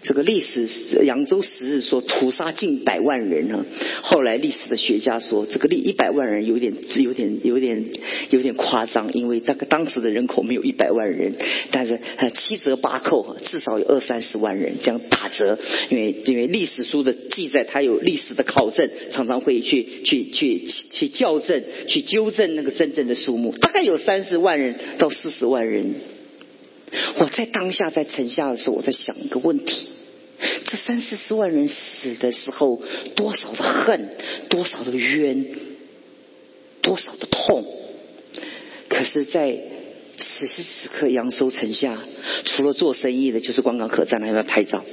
这个历史，扬州十日说屠杀近百万人呢。后来历史的学家说，这个历一百万人有点有点有点有点夸张，因为那个当时的人口没有一百万人，但是呃七折八扣，至少有二三十万人这样打折。因为因为历史书的记载，它有历史的考证，常常会去去去去校正、去纠正那个真正的数目，大概有三十万人到四十万人。我在当下在城下的时候，我在想一个问题：这三四十万人死的时候，多少的恨，多少的冤，多少的痛。可是，在此时此刻，扬州城下，除了做生意的，就是观光客在那边拍照，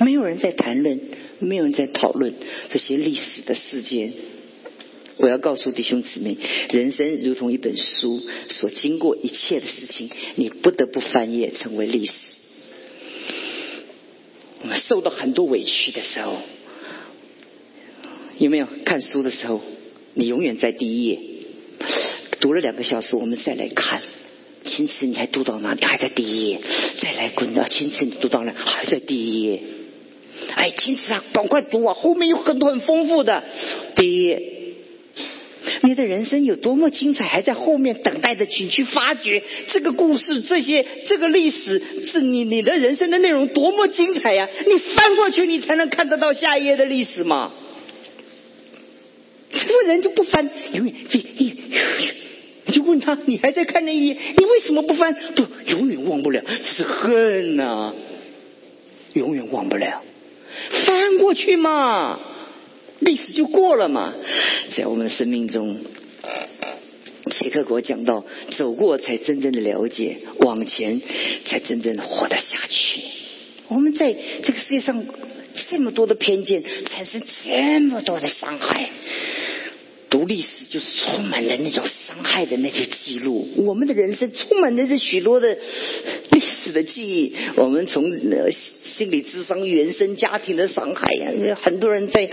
没有人在谈论，没有人在讨论这些历史的事件。我要告诉弟兄姊妹，人生如同一本书，所经过一切的事情，你不得不翻页成为历史。我们受到很多委屈的时候，有没有看书的时候？你永远在第一页，读了两个小时，我们再来看，青瓷你还读到哪里？还在第一页，再来滚到青瓷你读到哪？还在第一页。哎，青瓷啊，赶快读啊，后面有很多很丰富的第一页。你的人生有多么精彩，还在后面等待着请去发掘这个故事，这些这个历史，是你你的人生的内容多么精彩呀！你翻过去，你才能看得到下一页的历史嘛。人就不翻？永远这一，你就问他，你还在看那一页？你为什么不翻？不，永远忘不了，是恨呐，永远忘不了。翻过去嘛。历史就过了嘛，在我们的生命中，切克国讲到，走过才真正的了解，往前才真正的活得下去。我们在这个世界上这么多的偏见，产生这么多的伤害。读历史就是充满了那种伤害的那些记录。我们的人生充满了这许多的历史的记忆。我们从心理智商、原生家庭的伤害呀，很多人在。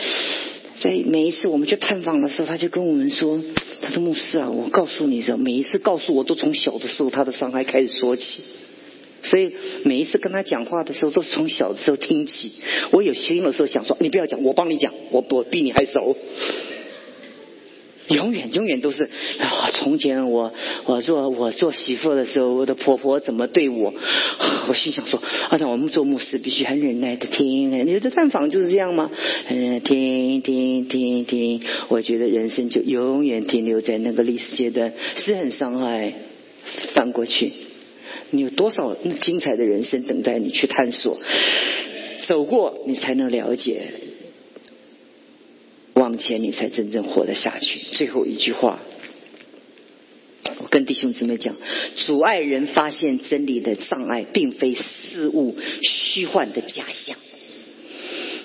在每一次我们去探访的时候，他就跟我们说：“他说牧师啊，我告诉你说，每一次告诉我都从小的时候他的伤害开始说起，所以每一次跟他讲话的时候都是从小的时候听起。我有心的时候想说，你不要讲，我帮你讲，我我比你还熟。”永远永远都是啊！从前我我做我做媳妇的时候，我的婆婆怎么对我？我心想说：啊，那我们做牧师必须很忍耐的听。你的探访就是这样吗？嗯，听听听听。我觉得人生就永远停留在那个历史阶段，是很伤害。翻过去，你有多少精彩的人生等待你去探索？走过，你才能了解；往前，你才真正活得下去。最后一句话，我跟弟兄姊妹讲：阻碍人发现真理的障碍，并非事物虚幻的假象，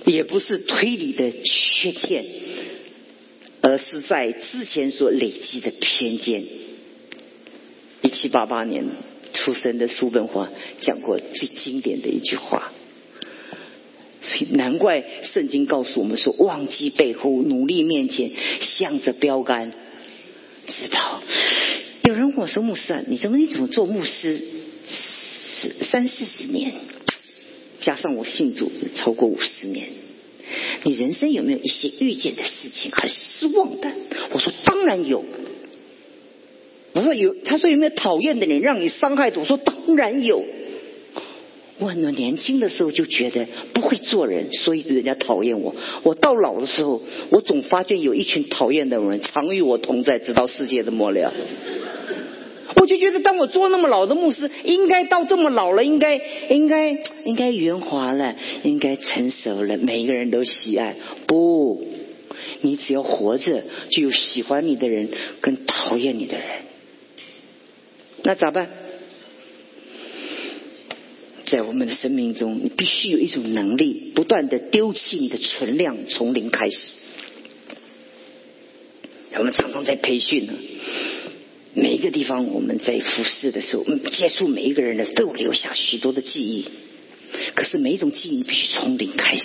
也不是推理的缺陷，而是在之前所累积的偏见。一七八八年出生的叔本华讲过最经典的一句话。难怪圣经告诉我们说：忘记背后，努力面前，向着标杆直跑。有人问我说：“牧师啊，你怎么你怎么做牧师三四十年，加上我信主超过五十年，你人生有没有一些遇见的事情很失望的？”我说：“当然有。”我说：“有。”他说：“有没有讨厌的人让你伤害的？”我说：“当然有。”我很多年轻的时候就觉得不会做人，所以人家讨厌我。我到老的时候，我总发现有一群讨厌的人常与我同在，直到世界的末了。我就觉得，当我做那么老的牧师，应该到这么老了，应该应该应该圆滑了，应该成熟了，每一个人都喜爱。不，你只要活着，就有喜欢你的人跟讨厌你的人。那咋办？在我们的生命中，你必须有一种能力，不断的丢弃你的存量，从零开始。我们常常在培训呢，每一个地方我们在服侍的时候，接触每一个人的都留下许多的记忆。可是每一种记忆，必须从零开始。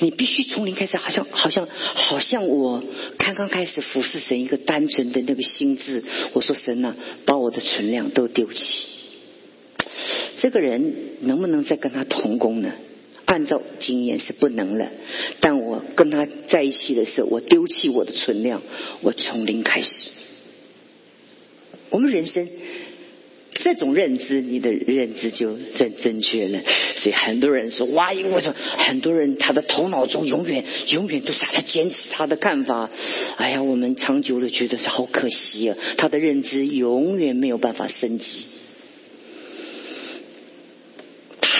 你必须从零开始，好像好像好像我刚刚开始服侍神一个单纯的那个心智。我说神呐，把我的存量都丢弃。这个人能不能再跟他同工呢？按照经验是不能了。但我跟他在一起的时候，我丢弃我的存量，我从零开始。我们人生这种认知，你的认知就正正确了。所以很多人说：“哇，我说很多人他的头脑中永远永远都是他坚持他的看法。”哎呀，我们长久的觉得是好可惜啊，他的认知永远没有办法升级。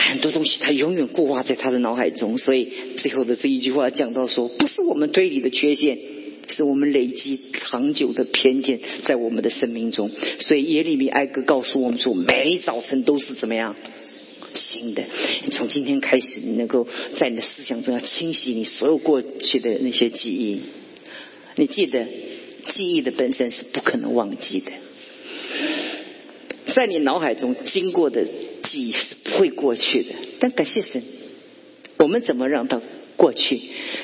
很多东他永远固化在他的脑海中，所以最后的这一句话讲到说，不是我们推理的缺陷，是我们累积长久的偏见在我们的生命中。所以耶利米哀歌告诉我们说，每早晨都是怎么样新的。你从今天开始，你能够在你的思想中要清洗你所有过去的那些记忆。你记得，记忆的本身是不可能忘记的，在你脑海中经过的。记忆是不会过去的，但感谢神，我们怎么让它过去？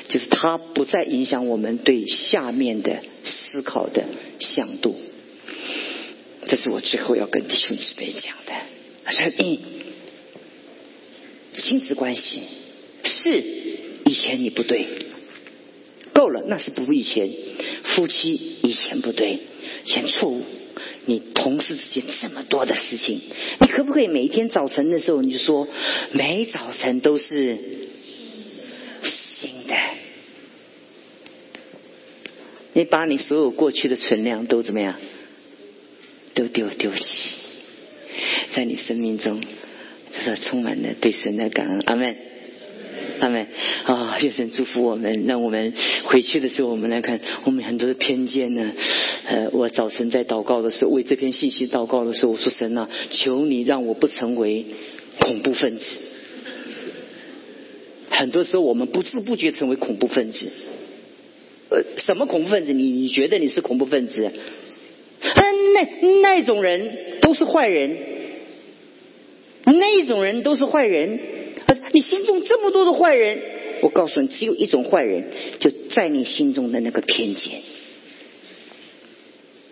就是它不再影响我们对下面的思考的向度。这是我最后要跟弟兄姊妹讲的。说一，亲子关系是以前你不对，够了，那是不如以前。夫妻以前不对，以前错误。你同事之间这么多的事情，你可不可以每天早晨的时候，你就说每早晨都是新的？你把你所有过去的存量都怎么样？都丢丢弃，在你生命中，这是充满了对神的感恩。阿门。他们啊，愿神祝福我们，让我们回去的时候，我们来看我们很多的偏见呢。呃，我早晨在祷告的时候，为这篇信息祷告的时候，我说神啊，求你让我不成为恐怖分子。很多时候，我们不知不觉成为恐怖分子。呃，什么恐怖分子？你你觉得你是恐怖分子？嗯，那那种人都是坏人，那种人都是坏人。你心中这么多的坏人，我告诉你，只有一种坏人，就在你心中的那个偏见。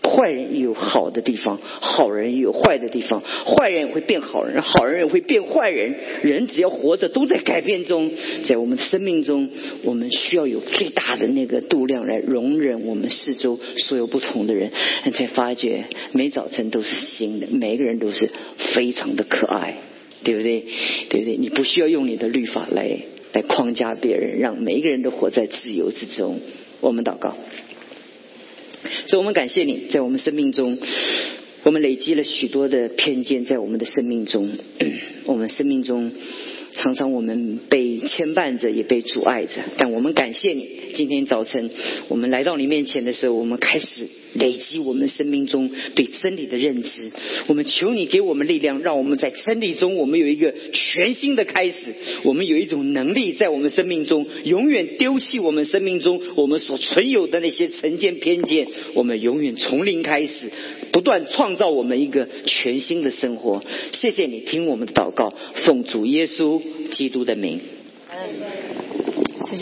坏人有好的地方，好人也有坏的地方。坏人会变好人，好人也会变坏人。人只要活着，都在改变中。在我们生命中，我们需要有最大的那个度量来容忍我们四周所有不同的人，才发觉每早晨都是新的，每个人都是非常的可爱。对不对？对不对？你不需要用你的律法来来框架别人，让每一个人都活在自由之中。我们祷告，所以我们感谢你在我们生命中，我们累积了许多的偏见在我们的生命中，我们生命中。常常我们被牵绊着，也被阻碍着，但我们感谢你。今天早晨我们来到你面前的时候，我们开始累积我们生命中对真理的认知。我们求你给我们力量，让我们在真理中，我们有一个全新的开始。我们有一种能力在我们生命中，永远丢弃我们生命中我们所存有的那些成见偏见。我们永远从零开始，不断创造我们一个全新的生活。谢谢你听我们的祷告，奉主耶稣。基督的名。